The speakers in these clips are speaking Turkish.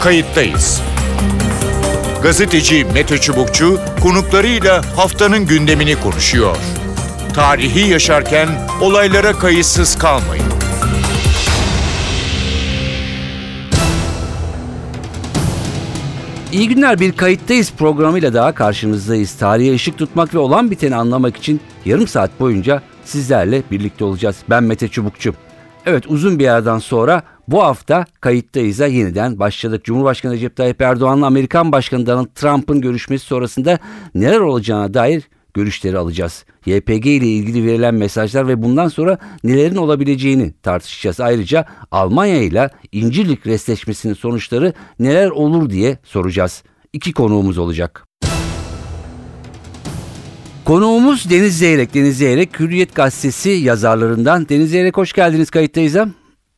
kayıttayız. Gazeteci Mete Çubukçu konuklarıyla haftanın gündemini konuşuyor. Tarihi yaşarken olaylara kayıtsız kalmayın. İyi günler bir kayıttayız programıyla daha karşınızdayız. Tarihe ışık tutmak ve olan biteni anlamak için yarım saat boyunca sizlerle birlikte olacağız. Ben Mete Çubukçu. Evet uzun bir aradan sonra bu hafta kayıttayız'a yeniden başladık. Cumhurbaşkanı Recep Tayyip Erdoğan'la Amerikan Başkanı Donald Trump'ın görüşmesi sonrasında neler olacağına dair görüşleri alacağız. YPG ile ilgili verilen mesajlar ve bundan sonra nelerin olabileceğini tartışacağız. Ayrıca Almanya ile İncirlik Restleşmesi'nin sonuçları neler olur diye soracağız. İki konuğumuz olacak. Konuğumuz Deniz Zeyrek. Deniz Zeyrek Hürriyet Gazetesi yazarlarından. Deniz Zeyrek hoş geldiniz kayıttayız.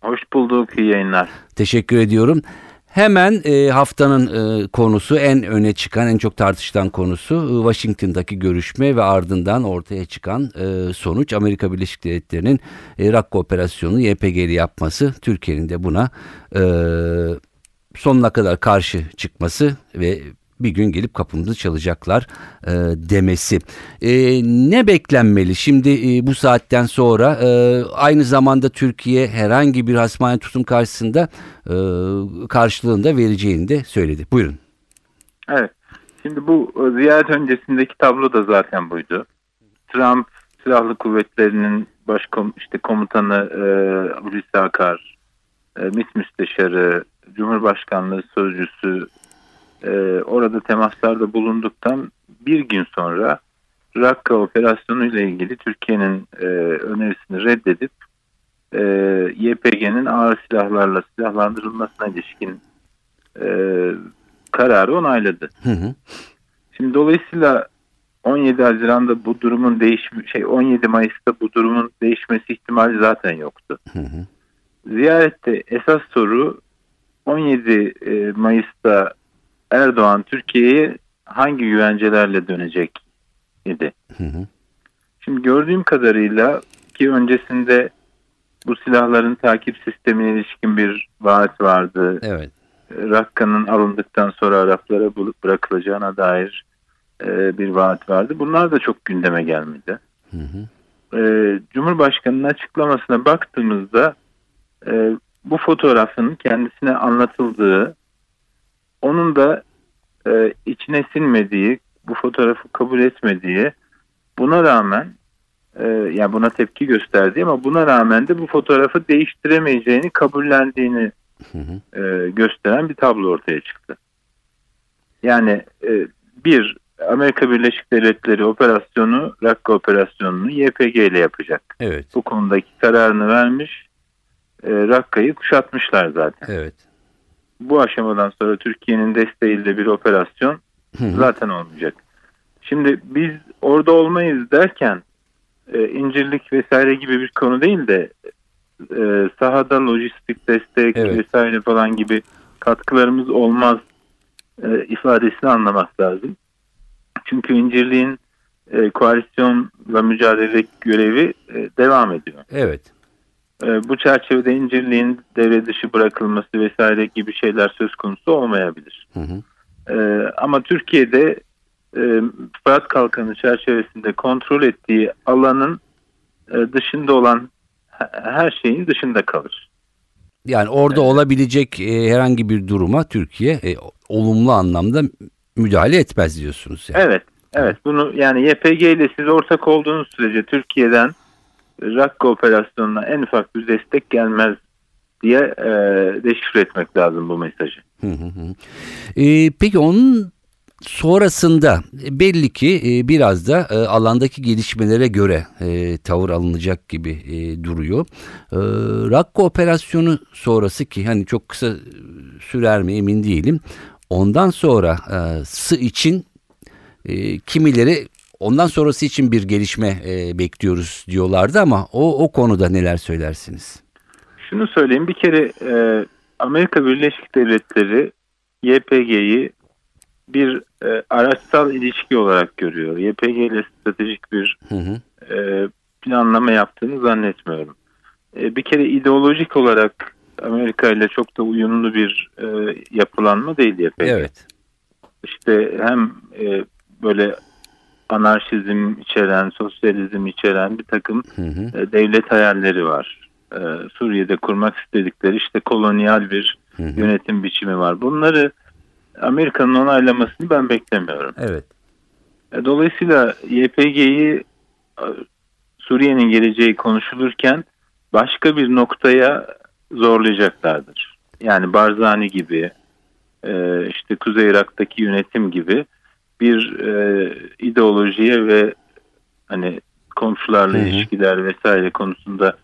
Hoş bulduk, iyi yayınlar. Teşekkür ediyorum. Hemen e, haftanın e, konusu en öne çıkan, en çok tartışılan konusu e, Washington'daki görüşme ve ardından ortaya çıkan e, sonuç Amerika Birleşik Devletleri'nin e, Rakka operasyonu YPG'li yapması, Türkiye'nin de buna e, sonuna kadar karşı çıkması ve bir gün gelip kapımızı çalacaklar e, demesi. E, ne beklenmeli şimdi e, bu saatten sonra e, aynı zamanda Türkiye herhangi bir hasmane tutum karşısında e, karşılığında vereceğini de söyledi. Buyurun. Evet. Şimdi bu e, ziyaret öncesindeki tablo da zaten buydu. Trump silahlı kuvvetlerinin başkom işte komutanı e, Akar, e, MİS müsteşarı, Cumhurbaşkanlığı sözcüsü e, orada temaslarda bulunduktan bir gün sonra Rakka operasyonu ile ilgili Türkiye'nin e, önerisini reddedip e, YPG'nin ağır silahlarla silahlandırılmasına ilişkin e, kararı onayladı. Hı hı. Şimdi dolayısıyla 17 Haziran'da bu durumun değişme şey 17 Mayıs'ta bu durumun değişmesi ihtimali zaten yoktu. Hı hı. Ziyarette esas soru 17 e, Mayıs'ta Erdoğan Türkiye'ye hangi güvencelerle dönecek idi. Hı hı. Şimdi gördüğüm kadarıyla ki öncesinde bu silahların takip sistemine ilişkin bir vaat vardı. Evet. Rakka'nın alındıktan sonra Araplara bırakılacağına dair e, bir vaat vardı. Bunlar da çok gündeme gelmedi. Hı hı. E, Cumhurbaşkanı'nın açıklamasına baktığımızda e, bu fotoğrafın kendisine anlatıldığı, onun da e, içine sinmediği, bu fotoğrafı kabul etmediği, buna rağmen e, yani buna tepki gösterdiği ama buna rağmen de bu fotoğrafı değiştiremeyeceğini kabullendiğini Hı hı. e, gösteren bir tablo ortaya çıktı. Yani e, bir Amerika Birleşik Devletleri operasyonu, Rakka operasyonunu YPG ile yapacak. Evet. Bu konudaki kararını vermiş, e, Rakka'yı kuşatmışlar zaten. Evet. Bu aşamadan sonra Türkiye'nin desteğiyle bir operasyon zaten olmayacak. Şimdi biz orada olmayız derken e, incirlik vesaire gibi bir konu değil de e, sahada lojistik destek Evet. vesaire falan gibi katkılarımız olmaz e, ifadesini anlamak lazım. Çünkü incirliğin e, koalisyonla mücadele görevi e, devam ediyor. Evet. E, bu çerçevede incirliğin devre dışı bırakılması vesaire gibi şeyler söz konusu olmayabilir. Hı hı. Ee, ama Türkiye'de e, Fırat Kalkanı çerçevesinde kontrol ettiği alanın e, dışında olan he- her şeyin dışında kalır. Yani orada olabilecek e, herhangi bir duruma Türkiye e, olumlu anlamda müdahale etmez diyorsunuz. Yani. Evet, evet. Bunu yani YPG ile siz ortak olduğunuz sürece Türkiye'den Rakka operasyonuna en ufak bir destek gelmez diye e, deşifre etmek lazım bu mesajı. Hı hı hı. E, peki onun sonrasında e, belli ki e, biraz da e, alandaki gelişmelere göre e, tavır alınacak gibi e, duruyor. E, Rakka operasyonu sonrası ki hani çok kısa sürer mi emin değilim. Ondan sonra e, sı için e, kimileri ondan sonrası için bir gelişme e, bekliyoruz diyorlardı ama o o konuda neler söylersiniz? Şunu söyleyeyim bir kere e, Amerika Birleşik Devletleri YPG'yi bir e, araçsal ilişki olarak görüyor. YPG ile stratejik bir Hı hı. e, planlama yaptığını zannetmiyorum. E, bir kere ideolojik olarak Amerika ile çok da uyumlu bir e, yapılanma değil YPG. Evet. İşte hem e, böyle anarşizm içeren, sosyalizm içeren bir takım Hı hı. e, devlet hayalleri var. E, Suriye'de kurmak istedikleri işte kolonyal bir Hı hı. yönetim biçimi var. Bunları Amerika'nın onaylamasını ben beklemiyorum. Evet. E, Dolayısıyla YPG'yi e, Suriye'nin geleceği konuşulurken başka bir noktaya zorlayacaklardır. Yani Barzani gibi e, işte Kuzey Irak'taki yönetim gibi bir e, ideolojiye ve hani komşularla Hı hı. ilişkiler vesaire konusunda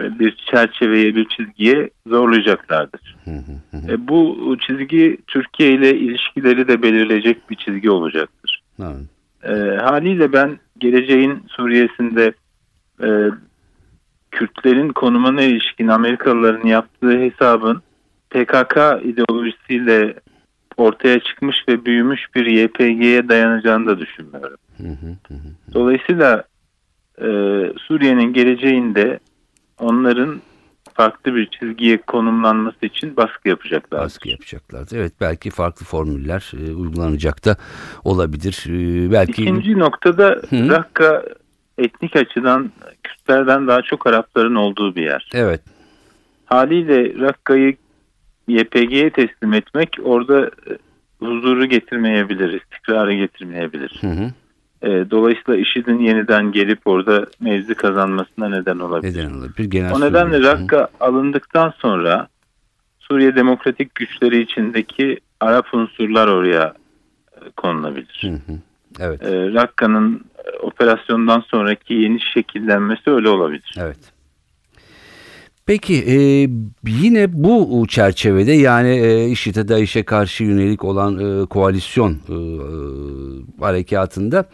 e, bir çerçeveye bir çizgiye zorlayacaklardır. Hı hı hı. E, bu çizgi Türkiye ile ilişkileri de belirleyecek bir çizgi olacaktır. E, haliyle ben geleceğin Suriye'sinde e, Kürtlerin konumuna ilişkin Amerikalıların yaptığı hesabın PKK ideolojisiyle ortaya çıkmış ve büyümüş bir YPG'ye dayanacağını da düşünmüyorum. Dolayısıyla e, Suriye'nin geleceğinde onların farklı bir çizgiye konumlanması için baskı yapacaklar. Baskı yapacaklar. Evet belki farklı formüller e, uygulanacak da olabilir. E, belki İkinci noktada Hı. Rakka etnik açıdan Kürtlerden daha çok Arapların olduğu bir yer. evet. Haliyle Rakka'yı YPG'ye teslim etmek orada e, huzuru getirmeyebilir, istikrarı getirmeyebilir. Hı hı. E, dolayısıyla IŞİD'in yeniden gelip orada mevzi kazanmasına neden olabilir. Neden olabilir? Genel O nedenle hı. Rakka alındıktan sonra Suriye Demokratik Güçleri içindeki Arap unsurlar oraya e, konulabilir. Hı hı. Evet. E, Rakka'nın operasyondan sonraki yeni şekillenmesi öyle olabilir. Evet. Peki e, yine bu çerçevede yani e, IŞİD'e DAEŞ'e karşı yönelik olan e, koalisyon e, e, harekatında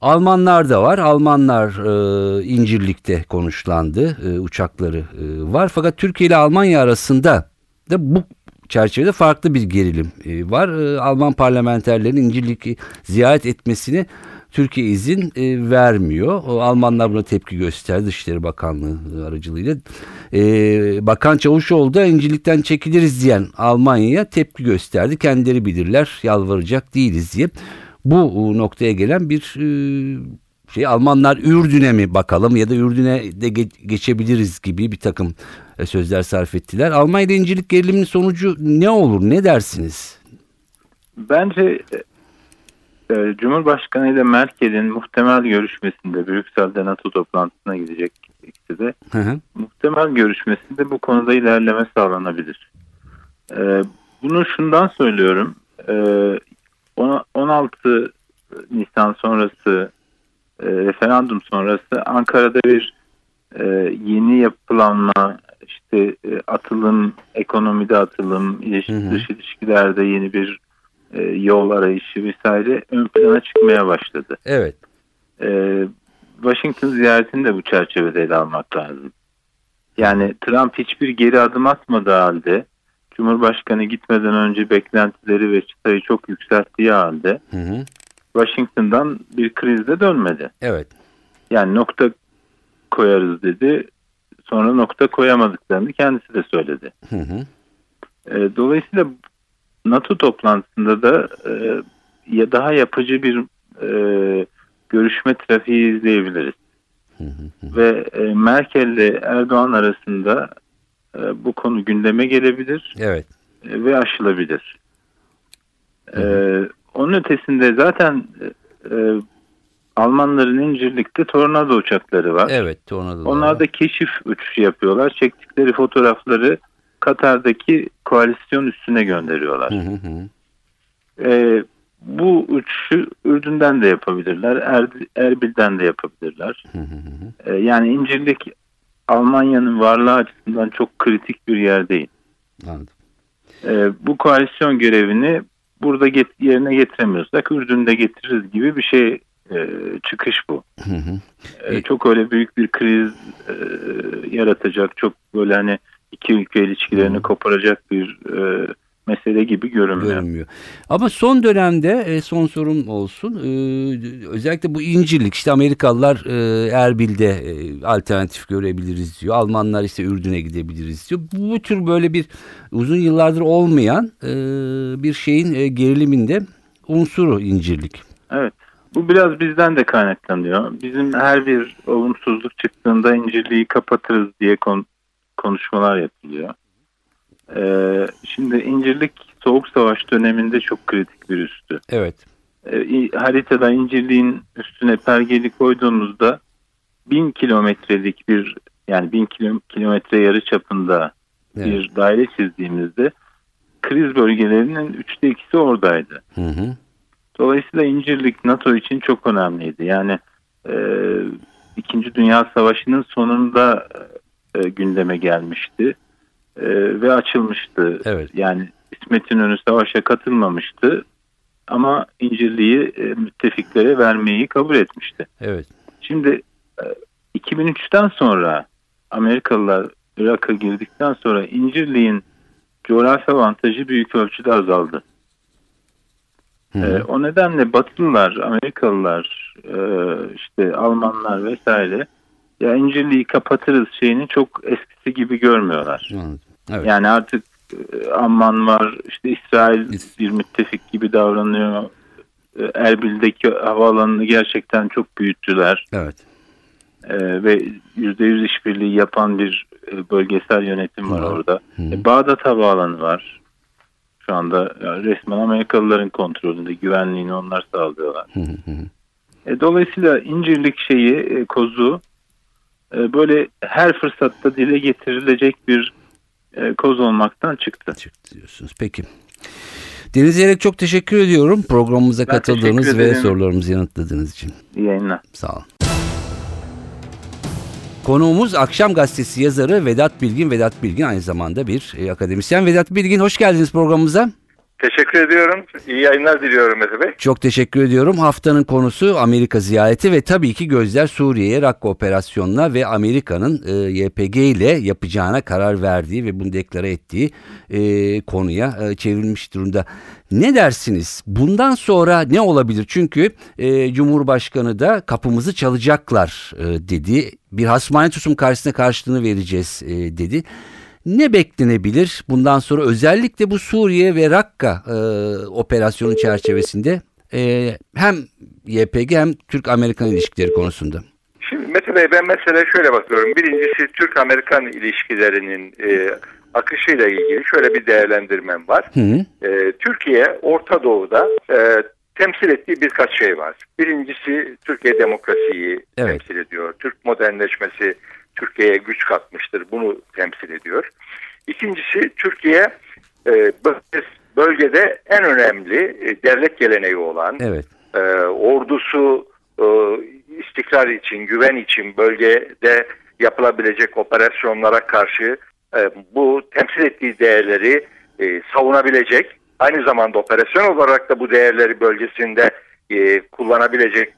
Almanlar da var. Almanlar e, İncirlik'te konuşlandı. E, uçakları e, var. Fakat Türkiye ile Almanya arasında da bu çerçevede farklı bir gerilim e, var. E, Alman parlamenterlerin İncirlik'i ziyaret etmesini Türkiye izin e, vermiyor. O Almanlar buna tepki gösterdi Dışişleri Bakanlığı aracılığıyla. E, Bakan Çavuşoğlu da İncirlik'ten çekiliriz diyen Almanya'ya tepki gösterdi. Kendileri bilirler yalvaracak değiliz diye. Bu noktaya gelen bir e, şey Almanlar Ürdün'e mi bakalım ya da Ürdün'e de ge- geçebiliriz gibi bir takım e, sözler sarf ettiler. Almanya'da İncirlik geriliminin sonucu ne olur ne dersiniz? Bence e, Cumhurbaşkanı ile Merkel'in muhtemel görüşmesinde Brüksel'de NATO toplantısına gidecek ikisi de Hı hı. muhtemel görüşmesinde bu konuda ilerleme sağlanabilir. E, bunu şundan söylüyorum. E, on- 16 Nisan sonrası e, referandum sonrası Ankara'da bir e, yeni yapılanma işte e, atılım, ekonomide atılım, ilişki, dış ilişkilerde yeni bir e, yol arayışı vesaire ön plana çıkmaya başladı. Evet. E, Washington ziyaretini de bu çerçevede ele almak lazım. Yani Trump hiçbir geri adım atmadığı halde Cumhurbaşkanı gitmeden önce beklentileri ve çıtayı çok yükselttiği halde Hı hı. Washington'dan bir krizde dönmedi. Evet. Yani nokta koyarız dedi. Sonra nokta koyamadıklarını kendisi de söyledi. Hı hı. E, dolayısıyla NATO toplantısında da e, ya daha yapıcı bir e, görüşme trafiği izleyebiliriz. Ve e, Merkel ile Erdoğan arasında e, bu konu gündeme gelebilir Evet. e, ve aşılabilir. E, onun ötesinde zaten e, e, Almanların İncirlik'te tornado uçakları var. Evet. Tornado Onlar da keşif uçuşu yapıyorlar. Çektikleri fotoğrafları Katar'daki koalisyon üstüne gönderiyorlar. Hı hı hı. Ee, bu uçuşu Ürdün'den de yapabilirler, Er- Erbil'den de yapabilirler. Hı hı hı. Ee, yani İncirlik Almanya'nın varlığı açısından çok kritik bir yer değil. Anladım. Ee, bu koalisyon görevini burada get- yerine getiremiyorsak Ürdün'de getiririz gibi bir şey e, çıkış bu. Hı hı. E- çok öyle büyük bir kriz e, yaratacak, çok böyle hani iki ülke ilişkilerini Hı. koparacak bir e, mesele gibi görünmüyor. görünmüyor. Ama son dönemde e, son sorum olsun. e, Özellikle bu incirlik işte Amerikalılar e, Erbil'de alternatif görebiliriz diyor. Almanlar işte Ürdün'e gidebiliriz diyor. Bu, tür böyle bir uzun yıllardır olmayan bir şeyin geriliminde unsuru incirlik. Evet. Bu biraz bizden de kaynaklanıyor. Bizim her bir olumsuzluk çıktığında incirliği kapatırız diye konuşmalar yapılıyor. Ee, şimdi incirlik Soğuk Savaş döneminde çok kritik bir üstü. Evet. Ee, haritada incirliğin üstüne pergeli koyduğumuzda bin kilometrelik bir yani bin kilo- kilometre yarı çapında evet. bir daire çizdiğimizde kriz bölgelerinin üçte ikisi oradaydı. Hı hı. Dolayısıyla incirlik NATO için çok önemliydi. Yani e, İkinci Dünya Savaşı'nın sonunda e, gündeme gelmişti E, ve açılmıştı. Evet. Yani İsmet İnönü savaşa katılmamıştı ama incirliği e, müttefiklere vermeyi kabul etmişti. Evet. Şimdi e, 2003'ten sonra Amerikalılar Irak'a girdikten sonra incirliğin coğrafi avantajı büyük ölçüde azaldı. Hı hı. o nedenle Batılılar, Amerikalılar, e, işte Almanlar vesaire ya incirliği kapatırız şeyini çok eskisi gibi görmüyorlar. Evet. Yani artık e, Amman var, işte İsrail İs- bir müttefik gibi davranıyor. E, Erbil'deki havaalanını gerçekten çok büyüttüler Evet. E, ve %100 işbirliği yapan bir e, bölgesel yönetim var Hı. orada. Hı. E, Bağdat Havaalanı var. Şu anda resmen Amerikalıların kontrolünde güvenliğini onlar sağlıyorlar. Hı hı. E, dolayısıyla incirlik şeyi kozu böyle her fırsatta dile getirilecek bir e, koz olmaktan çıktı. Çıktı diyorsunuz. Peki. Deniz Yerek çok teşekkür ediyorum programımıza Ben katıldığınız ve sorularımızı yanıtladığınız için. İyi yayınlar. Sağ olun. Konuğumuz Akşam Gazetesi yazarı Vedat Bilgin. Vedat Bilgin aynı zamanda bir e, akademisyen. Vedat Bilgin hoş geldiniz programımıza. Teşekkür ediyorum. İyi yayınlar diliyorum Mete Bey. Çok teşekkür ediyorum. Haftanın konusu Amerika ziyareti ve tabii ki gözler Suriye'ye Rakka operasyonuna ve Amerika'nın e, YPG ile yapacağına karar verdiği ve bunu deklare ettiği e, konuya e, çevrilmiş durumda. Ne dersiniz? Bundan sonra ne olabilir? Çünkü e, Cumhurbaşkanı da kapımızı çalacaklar e, dedi. Bir hasmane tutum karşısına karşılığını vereceğiz e, dedi. Ne beklenebilir bundan sonra özellikle bu Suriye ve Rakka e, operasyonu çerçevesinde e, hem YPG hem Türk-Amerikan ilişkileri konusunda? Şimdi Mete Bey ben mesela şöyle bakıyorum. Birincisi Türk-Amerikan ilişkilerinin e, akışıyla ilgili şöyle bir değerlendirmem var. Hı hı. E, Türkiye Orta Doğu'da e, temsil ettiği birkaç şey var. Birincisi Türkiye demokrasiyi Evet. temsil ediyor. Türk modernleşmesi Türkiye'ye güç katmıştır. Bunu temsil ediyor. İkincisi Türkiye e, bölge- bölgede en önemli e, devlet geleneği olan Evet. e, ordusu e, istikrar için, güven için bölgede yapılabilecek operasyonlara karşı e, bu temsil ettiği değerleri e, savunabilecek, aynı zamanda operasyon olarak da bu değerleri bölgesinde e, kullanabilecek,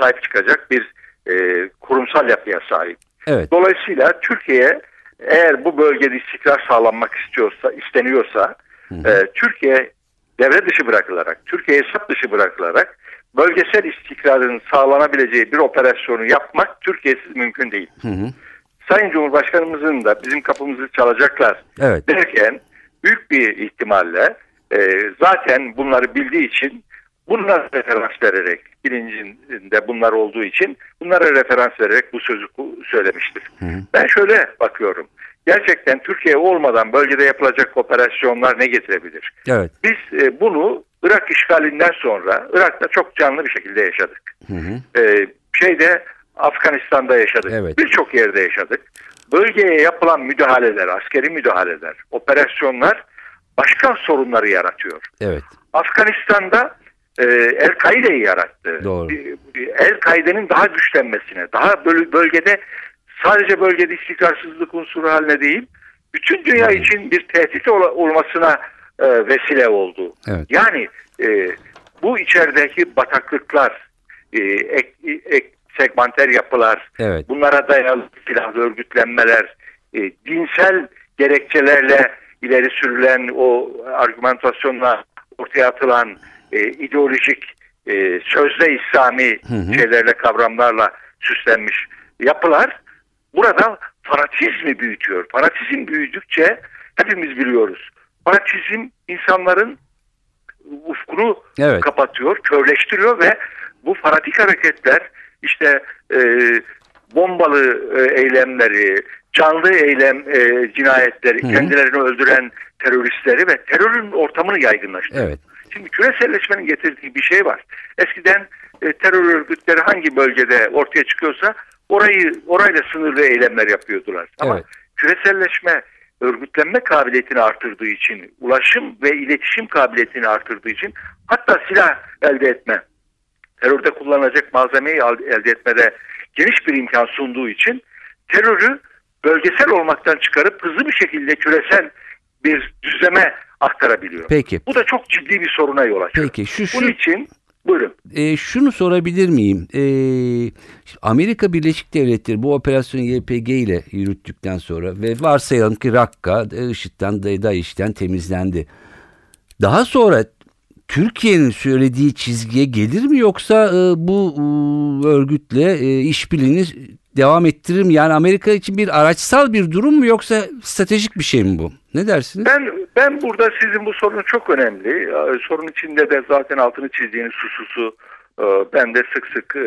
sahip çıkacak bir e, kurumsal yapıya sahip. Evet. Dolayısıyla Türkiye eğer bu bölgede istikrar sağlanmak istiyorsa, isteniyorsa e, Türkiye devre dışı bırakılarak, Türkiye hesap dışı bırakılarak bölgesel istikrarın sağlanabileceği bir operasyonu yapmak Türkiye'siz mümkün değil. Hı hı. Sayın Cumhurbaşkanımızın da bizim kapımızı çalacaklar Evet. derken büyük bir ihtimalle e, zaten bunları bildiği için bunlara referans vererek bilincinde bunlar olduğu için bunlara referans vererek bu sözü söylemiştir. hı. Ben şöyle bakıyorum. Gerçekten Türkiye olmadan bölgede yapılacak operasyonlar ne getirebilir? Evet. Biz e, bunu Irak işgalinden sonra Irak'ta çok canlı bir şekilde yaşadık. Hı hı. E, şeyde Afganistan'da yaşadık. Evet. Birçok yerde yaşadık. Bölgeye yapılan müdahaleler, askeri müdahaleler, operasyonlar başka sorunları yaratıyor. Evet. Afganistan'da e, El-Kaide'yi yarattı. Doğru. Bir- bir El-Kaide'nin daha güçlenmesine, daha böl- bölgede sadece bölgede istikrarsızlık unsuru haline değil, bütün dünya için bir tehdit ol- olmasına e, vesile oldu. Evet. Yani e, bu içerideki bataklıklar, e, ek, ek, segmenter yapılar, Evet. bunlara dayalı silahlı örgütlenmeler, e, dinsel gerekçelerle ileri sürülen o argümantasyonla ortaya atılan e, ideolojik e, sözde İslami şeylerle kavramlarla süslenmiş yapılar burada fanatizmi büyütüyor. Fanatizm büyüdükçe hepimiz biliyoruz. Fanatizm insanların ufkunu Evet. kapatıyor, körleştiriyor ve bu fanatik hareketler işte e, bombalı e, eylemleri, canlı eylem e, cinayetleri, Hı hı. kendilerini öldüren teröristleri ve terörün ortamını yaygınlaştırıyor. Evet. Şimdi küreselleşmenin getirdiği bir şey var. Eskiden e, terör örgütleri hangi bölgede ortaya çıkıyorsa orayı orayla sınırlı eylemler yapıyordular. Ama Evet. küreselleşme örgütlenme kabiliyetini artırdığı için, ulaşım ve iletişim kabiliyetini artırdığı için hatta silah elde etme, terörde kullanılacak malzemeyi al- elde etmede geniş bir imkan sunduğu için terörü bölgesel olmaktan çıkarıp hızlı bir şekilde küresel bir düzleme aktarabiliyor. Peki. Bu da çok ciddi bir soruna yol açıyor. Peki şu şu Bunun için buyurun. E, şunu sorabilir miyim? E, Amerika Birleşik Devletleri bu operasyonu YPG ile yürüttükten sonra ve varsayalım ki Rakka e, IŞİD'den, DAEŞ'ten temizlendi. Daha sonra Türkiye'nin söylediği çizgiye gelir mi yoksa e, bu e, örgütle e, işbirliğini devam ettirir mi? Yani Amerika için bir araçsal bir durum mu yoksa stratejik bir şey mi bu? Ne dersiniz? Ben ben burada sizin bu sorunun çok önemli. Sorun içinde de zaten altını çizdiğiniz hususu e, ben de sık sık e,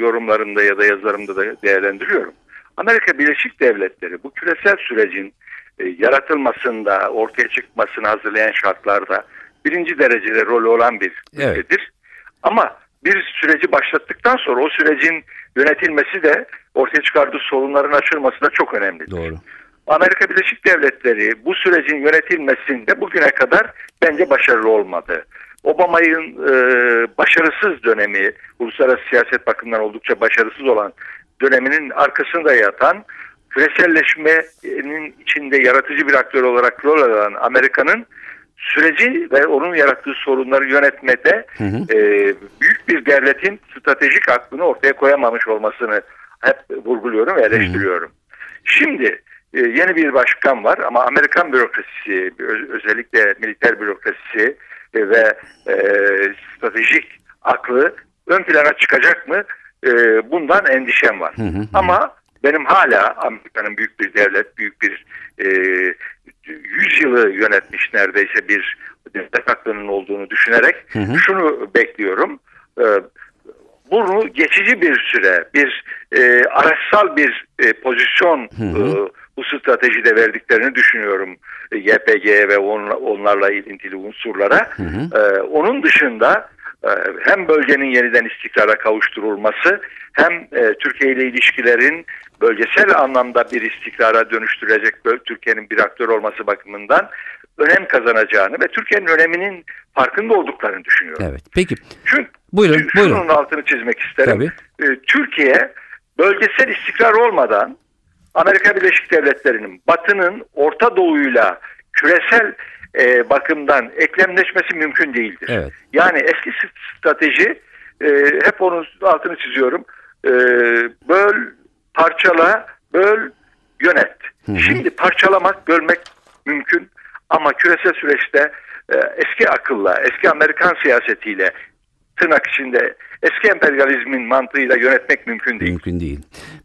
yorumlarımda ya da yazılarımda da değerlendiriyorum. Amerika Birleşik Devletleri bu küresel sürecin e, yaratılmasında, ortaya çıkmasını hazırlayan şartlarda birinci derecede rolü olan bir Evet. ülkedir. Ama bir süreci başlattıktan sonra o sürecin yönetilmesi de ortaya çıkardığı sorunların aşılması da çok önemlidir. Doğru. Amerika Birleşik Devletleri bu sürecin yönetilmesinde bugüne kadar bence başarılı olmadı. Obama'nın e, başarısız dönemi, uluslararası siyaset bakımından oldukça başarısız olan döneminin arkasında yatan küreselleşmenin içinde yaratıcı bir aktör olarak rol alan Amerika'nın süreci ve onun yarattığı sorunları yönetmede Hı hı. e, büyük bir devletin stratejik aklını ortaya koyamamış olmasını hep vurguluyorum ve eleştiriyorum. Şimdi e, yeni bir başkan var ama Amerikan bürokrasisi özellikle militer bürokrasisi e, ve e, stratejik aklı ön plana çıkacak mı? E, bundan endişem var. Hı hı hı. Ama benim hala Amerika'nın büyük bir devlet, büyük bir e, 100 yılı yönetmiş neredeyse bir devlet aklının olduğunu düşünerek Hı hı. şunu bekliyorum. E, bunu geçici bir süre, bir e, araçsal bir e, pozisyon Hı hı. e, bu stratejide verdiklerini düşünüyorum e, YPG ve on- onlarla ilintili unsurlara. Hı hı. E, onun dışında hem bölgenin yeniden istikrara kavuşturulması hem e, Türkiye ile ilişkilerin bölgesel anlamda bir istikrara dönüştürecek böl- Türkiye'nin bir aktör olması bakımından önem kazanacağını ve Türkiye'nin öneminin farkında olduklarını düşünüyorum. Evet. Peki. Çünkü Buyurun, şunun buyurun. altını çizmek isterim. Tabii. Ee, Türkiye bölgesel istikrar olmadan Amerika Birleşik Devletleri'nin Batı'nın Orta Doğu'yla küresel e, bakımdan eklemleşmesi mümkün değildir. Evet. Yani eski strateji e, hep onun altını çiziyorum. E, böl, parçala, böl, yönet. Hı hı. Şimdi parçalamak, bölmek mümkün ama küresel süreçte e, eski akılla, eski Amerikan siyasetiyle tırnak içinde eski emperyalizmin mantığıyla yönetmek mümkün değil. Mümkün değil.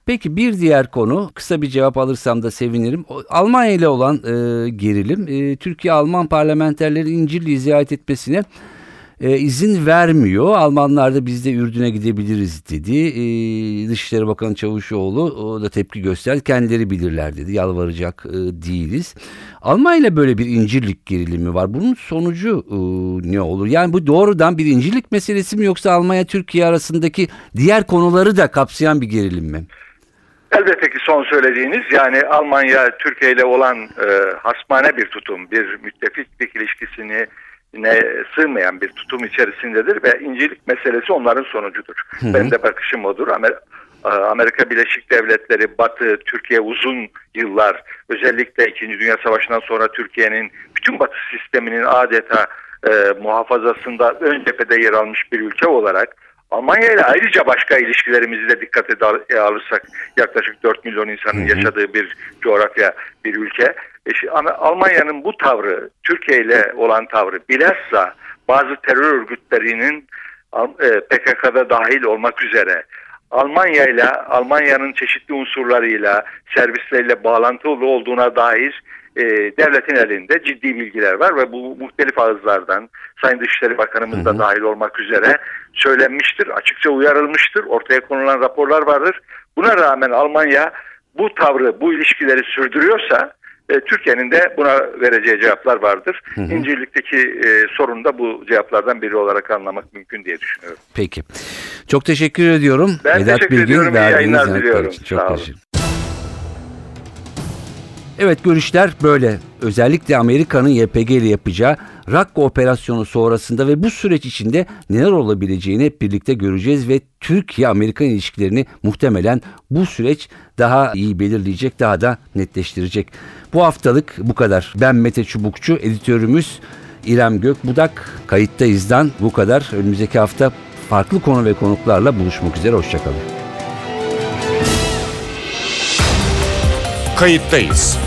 Peki bir diğer konu kısa bir cevap alırsam da sevinirim. Almanya ile olan e, gerilim e, Türkiye Alman parlamenterlerin İncil'i ziyaret etmesine e, izin vermiyor. Almanlar da biz de Ürdün'e gidebiliriz dedi. E, Dışişleri Bakanı Çavuşoğlu o da tepki gösterdi. Kendileri bilirler dedi. Yalvaracak e, değiliz. Almanya böyle bir İncirlik gerilimi var. Bunun sonucu e, ne olur? Yani bu doğrudan bir İncirlik meselesi mi yoksa Almanya Türkiye arasındaki diğer konuları da kapsayan bir gerilim mi? Elbette ki son söylediğiniz yani Almanya Türkiye ile olan e, hasmane bir tutum, bir müttefiklik ilişkisini ne sığmayan bir tutum içerisindedir ve incelik meselesi onların sonucudur. hı. Benim de bakışım odur. Amer- e, Amerika Birleşik Devletleri, Batı, Türkiye uzun yıllar özellikle 2. Dünya Savaşı'ndan sonra Türkiye'nin bütün Batı sisteminin adeta e, muhafazasında ön cephede yer almış bir ülke olarak Almanya ile ayrıca başka ilişkilerimizi de dikkate dal- alırsak yaklaşık 4 milyon insanın Hı hı. yaşadığı bir coğrafya, bir ülke. E, Almanya'nın bu tavrı, Türkiye ile olan tavrı bilhassa bazı terör örgütlerinin e, PKK'da dahil olmak üzere Almanya ile Almanya'nın çeşitli unsurlarıyla servisleriyle bağlantılı olduğuna dair e, devletin elinde ciddi bilgiler var ve bu muhtelif ağızlardan Sayın Dışişleri Bakanımız da dahil olmak üzere söylenmiştir, açıkça uyarılmıştır, ortaya konulan raporlar vardır. Buna rağmen Almanya bu tavrı, bu ilişkileri sürdürüyorsa e, Türkiye'nin de buna vereceği cevaplar vardır. İncirlik'teki e, sorun da bu cevaplardan biri olarak anlamak mümkün diye düşünüyorum. Peki. Çok teşekkür ediyorum. Ben teşekkür ediyorum. İyi yayınlar diliyorum. Çok Sağ olun. teşekkür Evet görüşler böyle. Özellikle Amerika'nın YPG ile yapacağı Rakka operasyonu sonrasında ve bu süreç içinde neler olabileceğini hep birlikte göreceğiz ve Türkiye-Amerikan ilişkilerini muhtemelen bu süreç daha iyi belirleyecek, daha da netleştirecek. Bu haftalık bu kadar. Ben Mete Çubukçu, editörümüz İrem Gökbudak. Kayıttayız'dan bu kadar. Önümüzdeki hafta farklı konu ve konuklarla buluşmak üzere. Hoşçakalın. Kayıttayız.